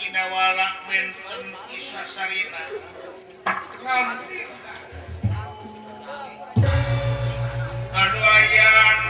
Idawala benten Isasarina Lampir Aduh ayah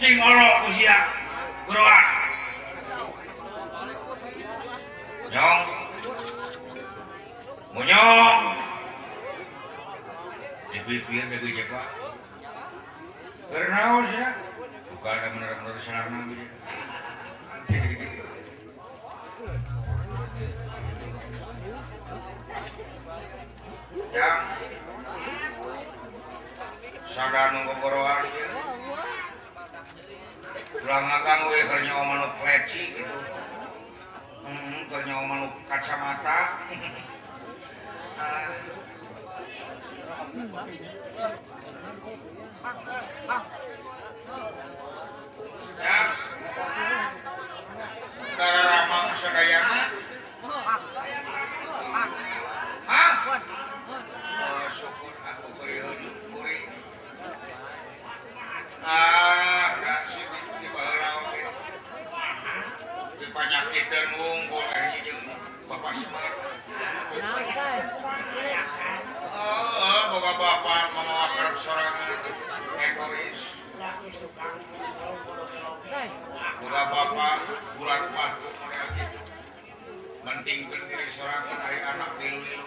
sing ora usia beroak nyong. Munyong dikuikuin dari jepang. Karena usia. Bukan benar-benar sarang gitu sandar nunggu goroan ya. ulang akan gue ternyawa manuk pleci gitu. Hmm, kacamata. Ya. penyakit dan unggul ini jeung bapak smart. Oh, bapak-bapak mama kerep sorangan egois. Bapak bapak bulan waktu kayak gitu. Penting diri sorangan dari anak tilu-tilu.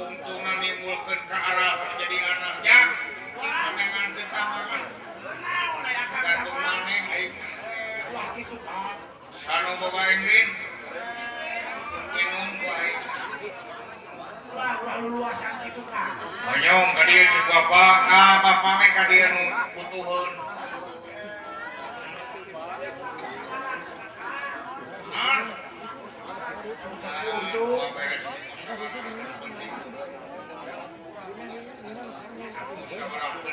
keuntungan dimulkan ke arah menjadi anaknya pandangan tetangga tergantung mana aing sanu boga ingin minum baik Anyong ka dieu si bapak, ah bapak mah ka dieu nu butuheun. Ah. ah untuk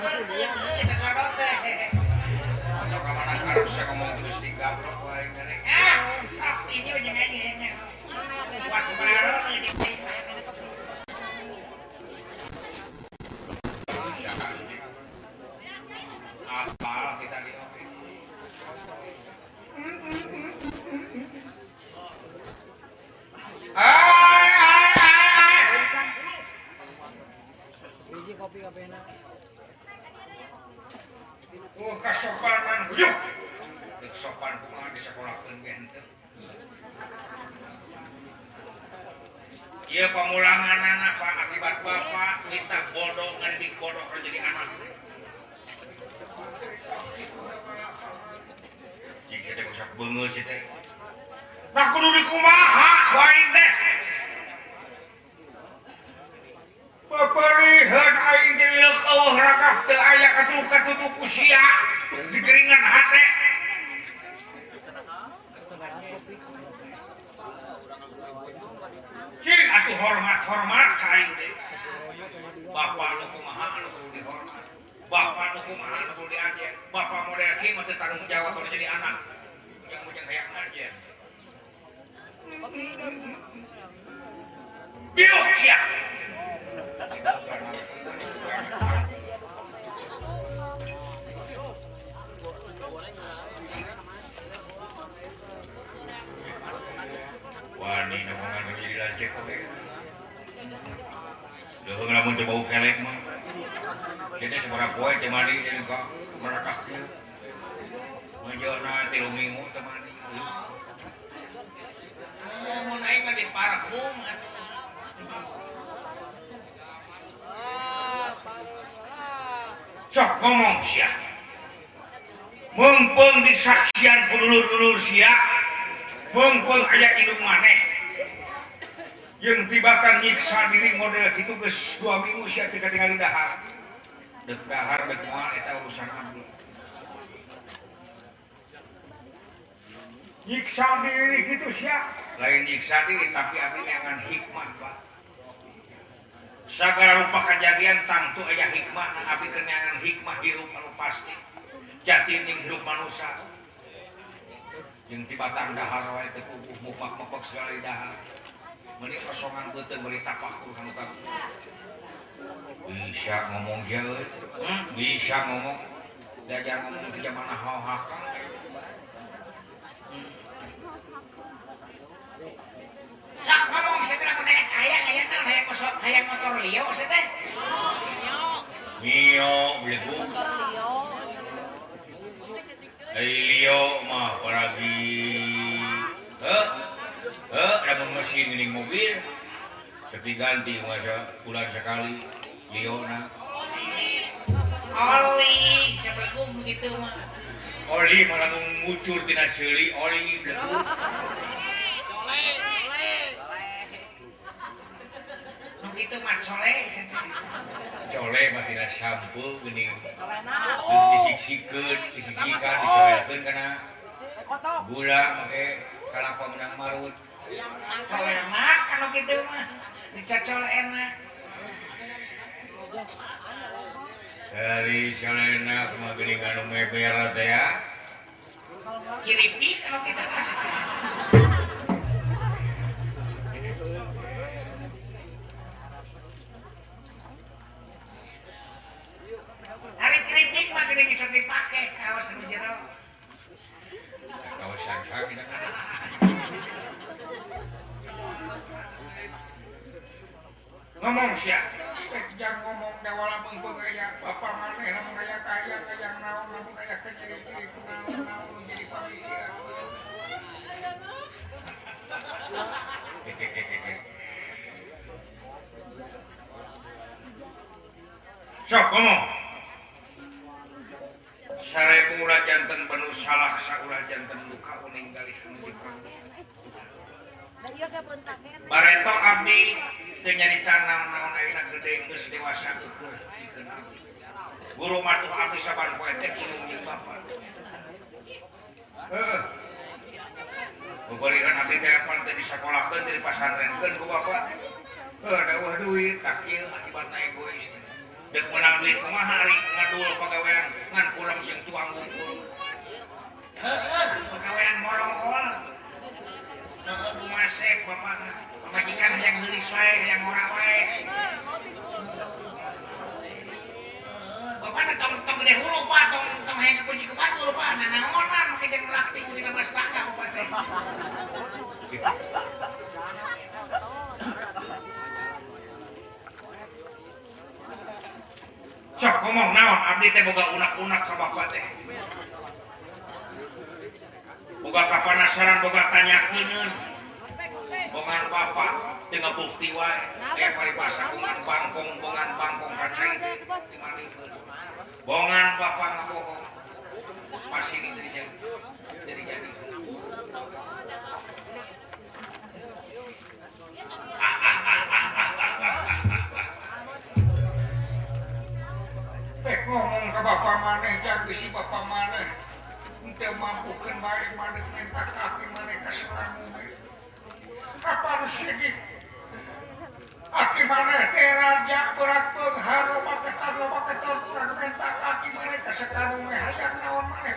Cuando como katutup ku sia di keringan hate. Cing atuh hormat-hormat ka aing teh. Bapak nu kumaha anu kudu dihormat. Bapak nu kumaha anu kudu diajen. Bapak model kieu teu tanggung jawab anu jadi anak. Yang mujang kayak ngajen. Biuh sia. lamun teu bau kelek mah. Kita sabaraha poe teu mandi jeung ka merekah kieu. Menjona tilu minggu teu mandi. Lamun aing mah di parfum Sok ngomong sia. Mumpung disaksian dulur-dulur sia, mumpung aya hidung maneh. yang tibakan nyiksa diri model itu ke dua minggu sih ketika tinggal dahar. Dahar berjual itu urusan abdi nyiksa diri gitu sih lain nyiksa diri tapi abdi akan hikmah pak. Segala rupa kejadian tangtu aja hikmah abdi kenyangan hikmah hirup anu pasti. Jati ini hidup manusia. Yang tiba dahar wae itu mufak mufak sekali dahar. meni kosongan beuteung meuli takoh bisa ngomong jauh. Hmm? Bisa ngomong. Dan jangan ngomong di zaman ahokang sak ngomong saya tidak menaik ayang ayang kan ayang kosong ayang motor lio saya teh. Mio, lio gitu lio mah peragi mesin ini mobil tapi ganti masa bulan sekali Leona Oli siapa kum begitu mah Oli malah muncul tina celi Oli belakang itu mah coleh coleh mah tina sampul gini disiksikan disiksikan dicolehkan karena gula pakai kalapa menang marut. enak kalau gitu mah dicocol enak dari Salena cuma gini kalau meber ya kiripi kalau kita kasih Hari keripik mah gini bisa dipakai kaos di jero. Kaos saja kita kan. ngomong si ngomong Bapak mana kaya kaya naon namun kaya kecil-kecil naon naon jadi pamilya sok ngomong sare pula jantan penuh salah sakura jantan luka uning galih menuju Barto Abdi nyarita naon-naon ayeuna gede geus dewasa ukur. Guru matuh abdi saban poe teh kieu jeung bapa. Heeh. Bubalikan abdi teh apal teh disakolahkeun di pasantrenkeun ku bapa. Heuh dawuh duit tak kieu akibatna egois. Dek menang duit kumaha ari ngadul pagawean ngan pulang jeung tuang bungkul. Heeh, eh, pagawean morongkol. pemajikan yang gelis wae yang ora wae Bapak tong tong gede hulu pak tong tong hanya kunci ke batu lupa nah nangonan mungkin jangan lastik kunci nama setangga bapak teh Cak ngomong naon? Abdi teh boga unak-unak ka bapak teh. buka kapanasaran boga tanya bongan bapak dengan bukti wae. Eh mari bongan bangkong bongan bangkong kacang. Bongan bapak ngabohong masih ini jadi jadi jadi. Jadi ngomong ke bapak maneh jangan bisi bapak maneh. mampukan baik man minta kaki mereka Kapan sedikit Aki mana teraja berat pun harum mata kagak pakai contoh minta kaki mereka sekarang hayang naon mana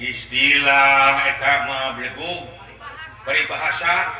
istilah peribahasa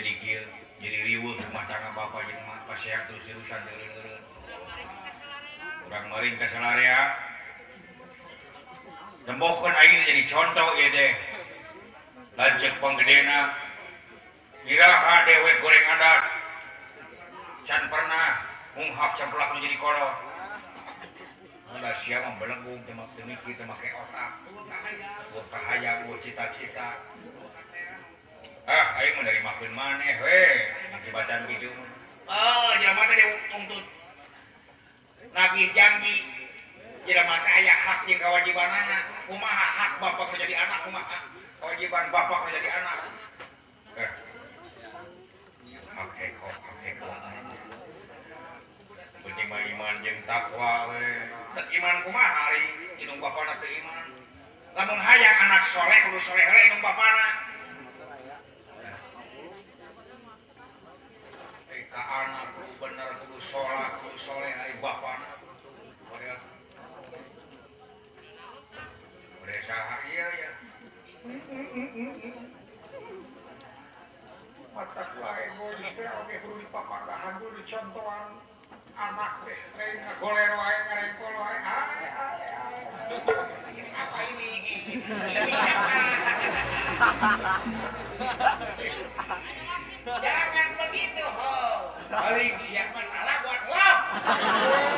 jadi kil jadi riwuh rumah tangga bapak jeung mah pasehat terus terusan deureun-deureun urang maring ka salarea tembokeun aing jadi contoh ieu deh. Lanceuk panggedena iraha dewek goreng adat. Can pernah munghap camplak menjadi kolot ada siapa membelenggung temak semiki kita pakai otak. Buat cahaya buat cita-cita. ah ayo dari maklun maneh we jabatan gitu oh jabatan dia tuntut nagih janji jadi mata ayah hak yang kewajiban anak kumaha hak bapak menjadi anak kumaha kewajiban bapak menjadi anak eh. Oke kok, oke kok. Penting iman jeng takwa we. Tak iman kumaha hari, inung bapak iman. Lamun hayang anak soleh, kudu soleh, inung bapak anak. Mata kula egois teh oge kudu dipapagahan kudu dicontohan anak teh lain ngagoler wae ngarengkol wae. Ay, ay, ay. Apa ini? Jangan begitu, ho. Balik siap masalah buat lo.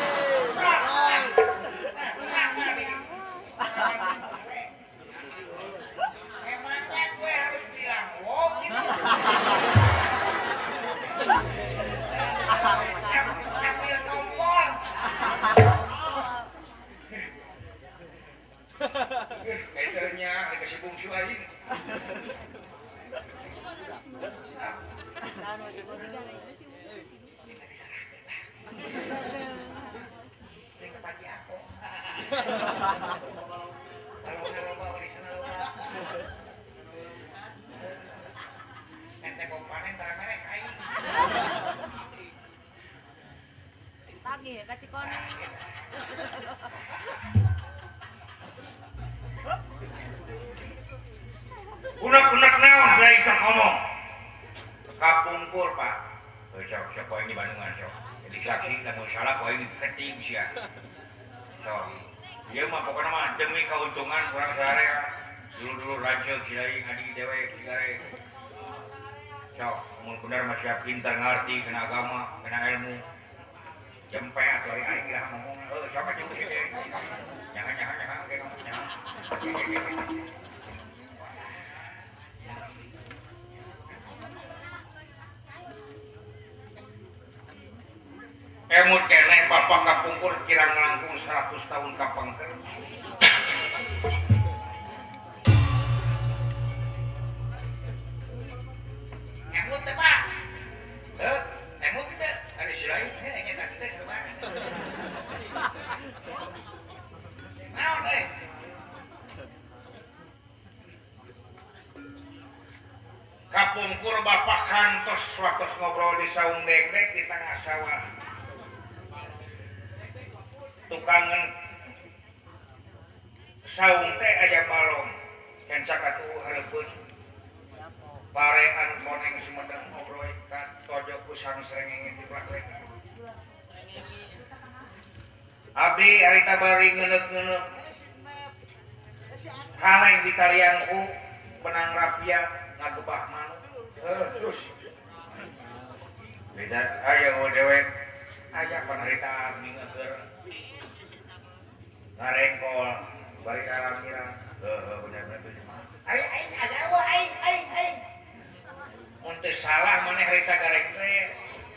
kalau negara ini sih aku kalau ente ya kasih Kapungkur pak. Sok, sok poin di Bandungan sok. Jadi saksi mau salah poin keting sia. Sok. Iya mah pokoknya mah demi keuntungan kurang sehari ya. Dulu-dulu rancel silai ngadi dewe silai. Sok, mau benar masih pintar ngerti kena agama, kena ilmu. Jempe atau hari aing lah ngomong. Eh, siapa juga sih? Jangan, jangan, jangan, jangan. Eh, emut kene bapak kapungkur kirang langkung 100 tahun kapangker emut teh pak. Eh emut kita ada si lain eh, ya ingin tak kita setelah nah deh kapungkur bapak kantos waktu ngobrol di saung dek di tengah sawah. tukangan saung teh aja balong. Dan sakatu halepun parean koneng sumedang ngobrol kat tojo kusang serengeng di belakang Abdi harita bari ngenek-ngenek. Kaleng di talianku benang rapia ngagebah manu eh, terus. Beda ayo dewek. Aja penderitaan mingeker ngarekol balik arah mira. Eh, eh, aing ada apa? Aing aing aing. Muntus salah mana harita garek teh.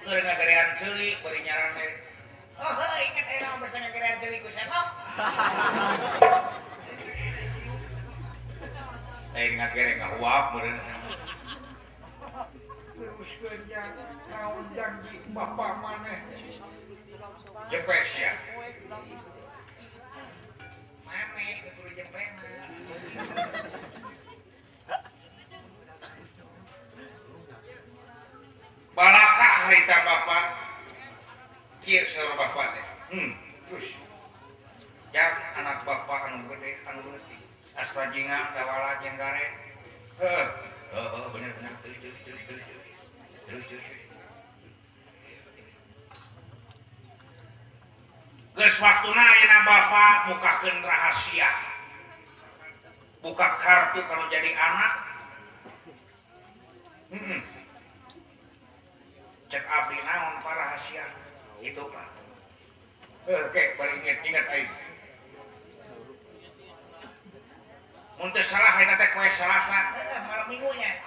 Keur ngagarean ceuli bari nyaran teh. Oh, oh, oh ingat ayeuna mah bersama ngagarean ceuli ku senok Eh ngagere ngahuap meureun. terus kerja naon janji bapak maneh. Jepes ya. balaka harita bapak. Kieu sama bapak teh. Hmm. Terus jak anak bapak anu gede anu ngerti asal jinga dawala jenggare. Heuh. Heuh bener bener. Terus terus terus terus terus. waktu Bapak bukakan rahasia buka kartu kalau jadi anak hmm. cek abdi naon pak rahasia itu pak eh, oke balik inget inget ayo Muntah salah, kita teh kue selasa eh, malam minggunya.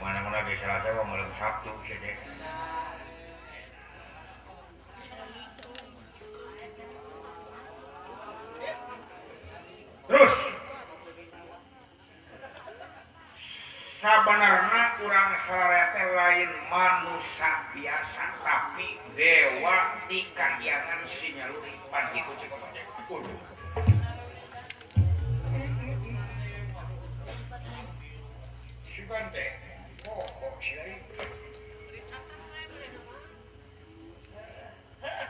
Mana mana bisa selasa, malam sabtu sih deh. terus. Sebenarnya kurang selete lain manusia biasa tapi dewa di kahyangan sinyaluri pagi kucing kudu si bante. Oh, oh si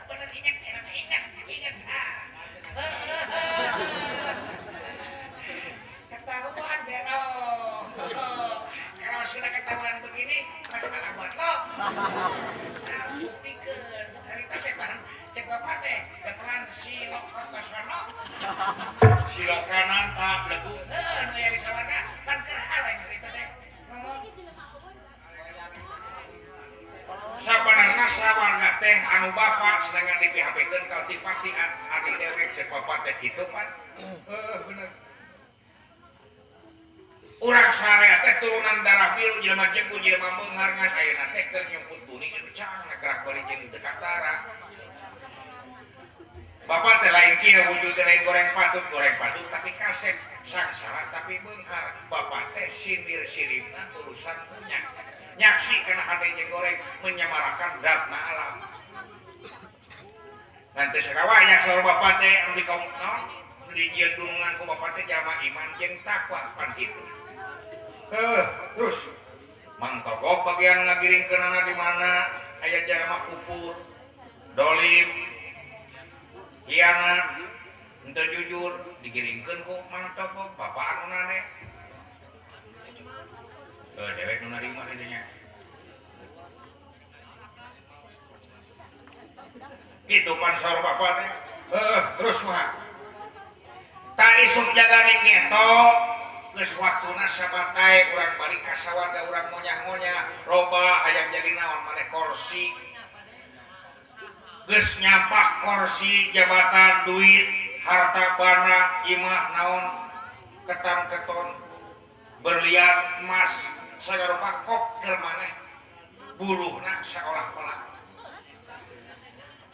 Bener ingat, ingat, ingat, ingat. standar na alam nanti serawanya soal bapak teh anu kaum di dia tulungan ku bapak teh jama iman yang takwa pan itu eh terus. Mangkokok bagian ngagiring kenana di mana ayat jama kufur dolim hianat ente jujur digiringkan ku mangkokok bapak anu nane. Eh dewek nu narima dirinya gitu pansor bapak teh eh terus mah tak isuk jaga ning ngeto. Geus waktuna sabatai urang balik ka sawarga urang monyah-monyah roba hayang jadi naon maneh kursi geus nyapak kursi jabatan duit harta bana imah naon ketam keton berlian emas. Sagarupa keur maneh buluhna seolah-olah.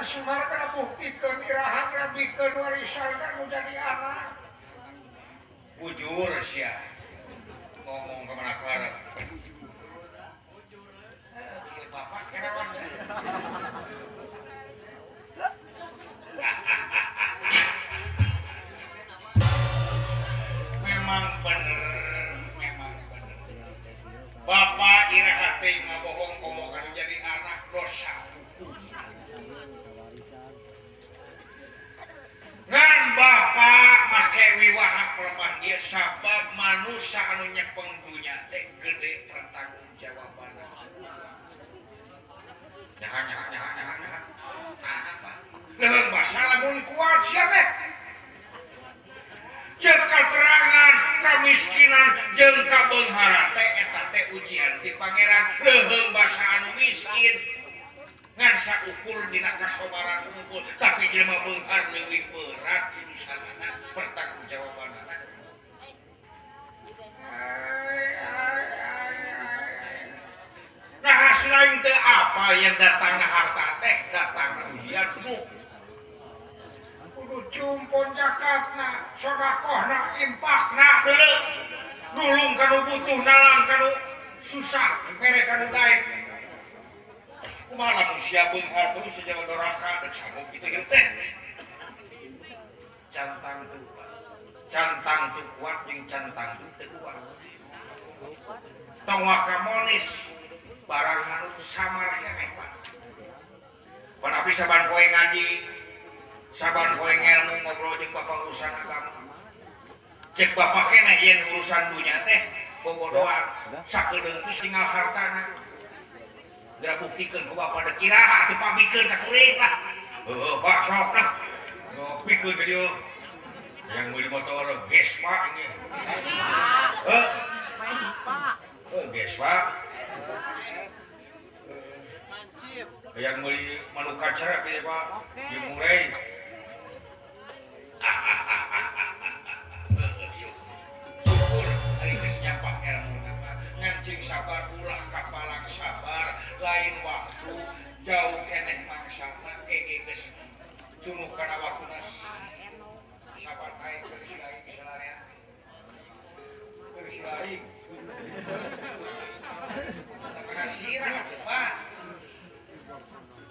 Kang Sumar kena buktikan irahan kena bikin warisan kan jadi anak. Ujur sih ya. Ngomong kemana kemana. Bapak kenawan. Memang bener, memang bener. Bapak irahan teh bohong, ngomong jadi anak dosa. manusia anunya penggulunya teh gede pertanggung jawaban nyaha nyaha nyaha nyaha nyaha apa? Leuh basa lamun kuat siapa teh. Jeung kemiskinan kamiskinan jeung teh eta teh ujian di pangeran. Leuh basa anu miskin. Ngan saukur dina kasobaran unggul tapi jelema beunghar leuwih berat urusanna pertanggungjawabanna nah selain itu apa yang datang ke harta teh? Datang ke ujian tuh. Kudu cumpun cakatna sodakohna impakna dulu nulung kanu butuh nalang kanu. Susah mere kanu daik kumaha manusia pun harus sejauh doraka dan sanggup itu teh? Cantang tuh. cantang tuh kuat jeung cantang tuh teu kuat tong kamonis barang anu samar hepa pan abdi saban poe ngaji saban poe ngelmu ngobrol jeung bapak urusan agama cek bapak kena yen urusan dunia teh bobodoan sakedeung geus tinggal hartana Gak buktikan ke bapak ada kira, tuh pamikir, tak kulit lah. Oh, pak, sok lah. Ngopi ke dia. yang beli motor eh, Vespa ini. Eh. Eh Vespa. Yang beli malu kacara ke Pak di murai ngancing sabar ulah kapalang sabar. Lain waktu jauh kenek mangsana ege eh, eh, geus cunu kana waktu nas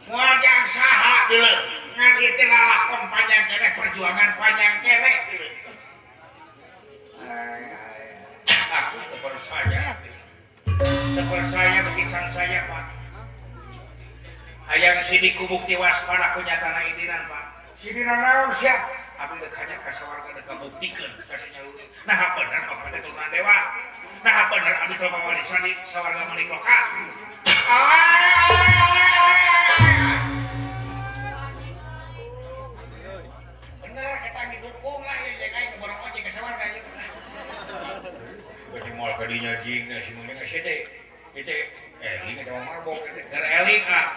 muajang saha ngan itu lalakon panjang kene perjuangan panjang kene aku tebal saya tebal saya lukisan saya pak ayang sini kubuk tiwas pada punya tanah ini pak. Sini nanaun siap. kabuktikan kasihnya nah benar apa itu Tuhan Dewa nah benar abis sama wali sani sawarga malik bener kita didukung lah ya jangan itu barang ojek ke sawarga ya jadi mal kadinya jing nasi mulia ngasih teh itu eh ini kalau marbok. Dari eling ah.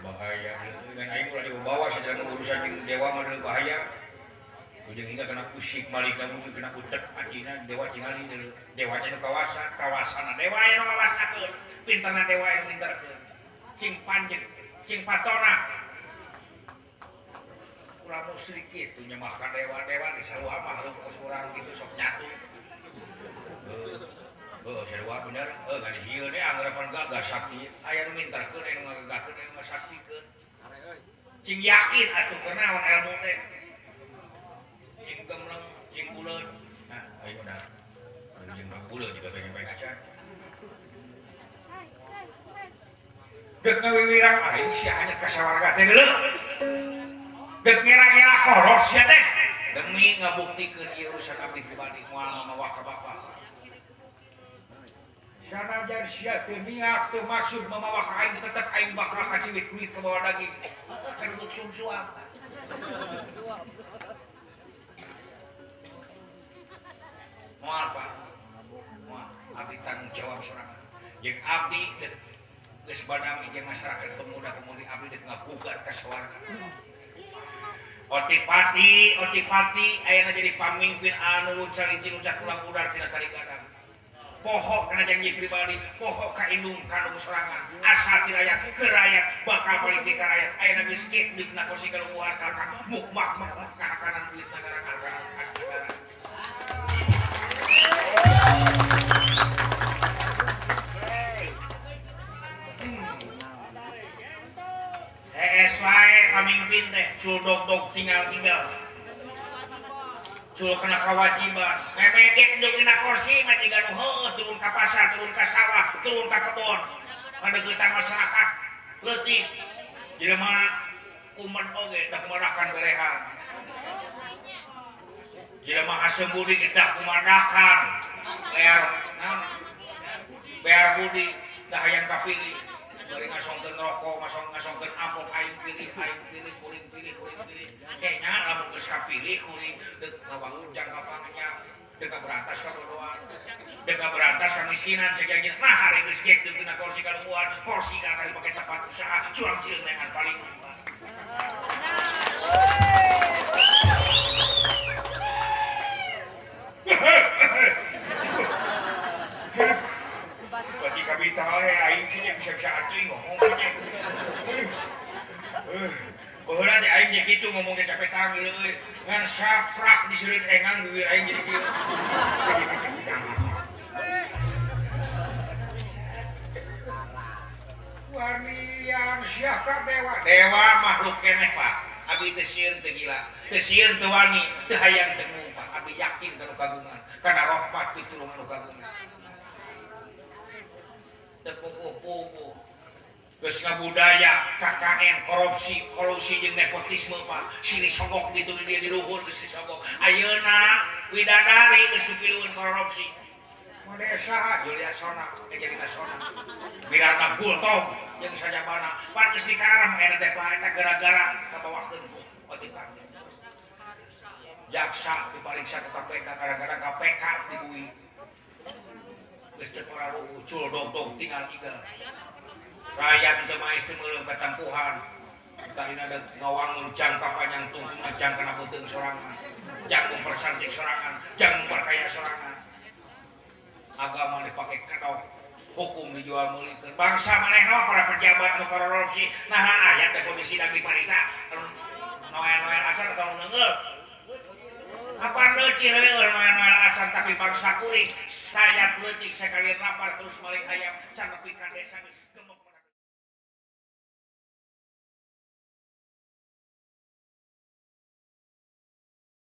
bahaya dibawa sedang urusan Dewa model bahaya. Ingat kena kusik balik kamu kena kutek anjina dewa tinggal dewa Cina kawasan kawasan dewa yang kawasan ke pintangan dewa yang pintar cing panjang cing patona. Kurang musrik itu nyemahkan dewa-dewa di seluruh makhluk orang gitu sok nyatu. yakin atau kenawan ilmu teh. Cing gemleng cing bulan nah ayo udah cing bulan juga pengen baik aja dek ngawiwirang ah ini hanya kasawarga teh dulu dek ngira-ngira koros ya teh. Demi ngabuktikan iya urusan abdi pribadi mual sama wakabapa sanajan sia teu niat teu maksud mamawas aing tetep aing bakal kaciwit kulit ke bawah daging. Kerupuk sumsuam moal pak. Moal abdi tanggung jawab sorangan jeung abdi geus banami jeung masyarakat pemuda-pemudi abdi deuk ngabugar ka sawarga Otipati, otipati, ayana jadi pamimpin anu cari cinucak ulang udar tidak tarik. pohok najanji pribadi pohok kainung kanung serangan. Asal dirayat ke rakyat bakal politik ke rakyat. Ayah nabi sikit duit nakosi kalau luar Karena mukmah mah kanan duit negara kanan negara Es wae pamimpin teh, culdog-dog tinggal-tinggal. muncul karena kewajiban turun ke pasar turun ke sawah turun ke kebon pada masyarakat letih jelema umat oge tak merahkan berehan. Jelema asem budi kita kumandahkan bayar nah, bayar budi dah yang kapilih ngasongkeun rokok, ngasongkeun apot aing pilih, aing pilih, kuring pilih, kuring pilih. Kayaknya lamun geus kapilih kuring deuk kawangun jangka pangannya deuk berantas ka bodoan. Deuk berantas ka miskinan. Nah, hari geus geuk deuk dina kursi kalungguan, kursi ka kali pake tempat usaha, curang cileun dengan paling. Nah, sesati ngomong aja. Pohona nanti aing jadi gitu ngomong ke capek tangan euy. Ngan saprak disuruh engan bibir aing jadi gitu Wanian siapa dewa? Dewa makhluk keneh, Pak. Abi teu sieun teu gila. Teu sieun teu wani, teu hayang teu ngumpat. Abi yakin kana kagungan, kana rahmat pitulungan kagungan. terkuku-kuku terus budaya KKN korupsi kolusi jeung nepotisme Pak. Sini sogok gitu dia di luhur geus disogok ayeuna widadari geus dipilueun korupsi. Desa Julia Sona, eh, jadi Sona, Mirata Bultong, yang saja mana, pantas di karang, RT Pareta gara-gara kebawakan otikan. Oh, Jaksa dipariksa ke KPK gara-gara KPK dibui ucul dong-dong tinggal tinggal rakyat itu mah istimewa meuleum katampuhan tarina ada ngawangun jangka panjang tunggu jang kena beuteung sorangan. Jang mempersantik sorangan. Jang memperkaya sorangan. Agama dipakai kedok hukum dijual meuli ke bangsa manehna para pejabat nu korupsi nah ayat teh kondisi daging marisa noel-noel asal kalau neungeul tapi bangsa kuring saya letik sekali lapar terus balik ayam can pikan desa bisa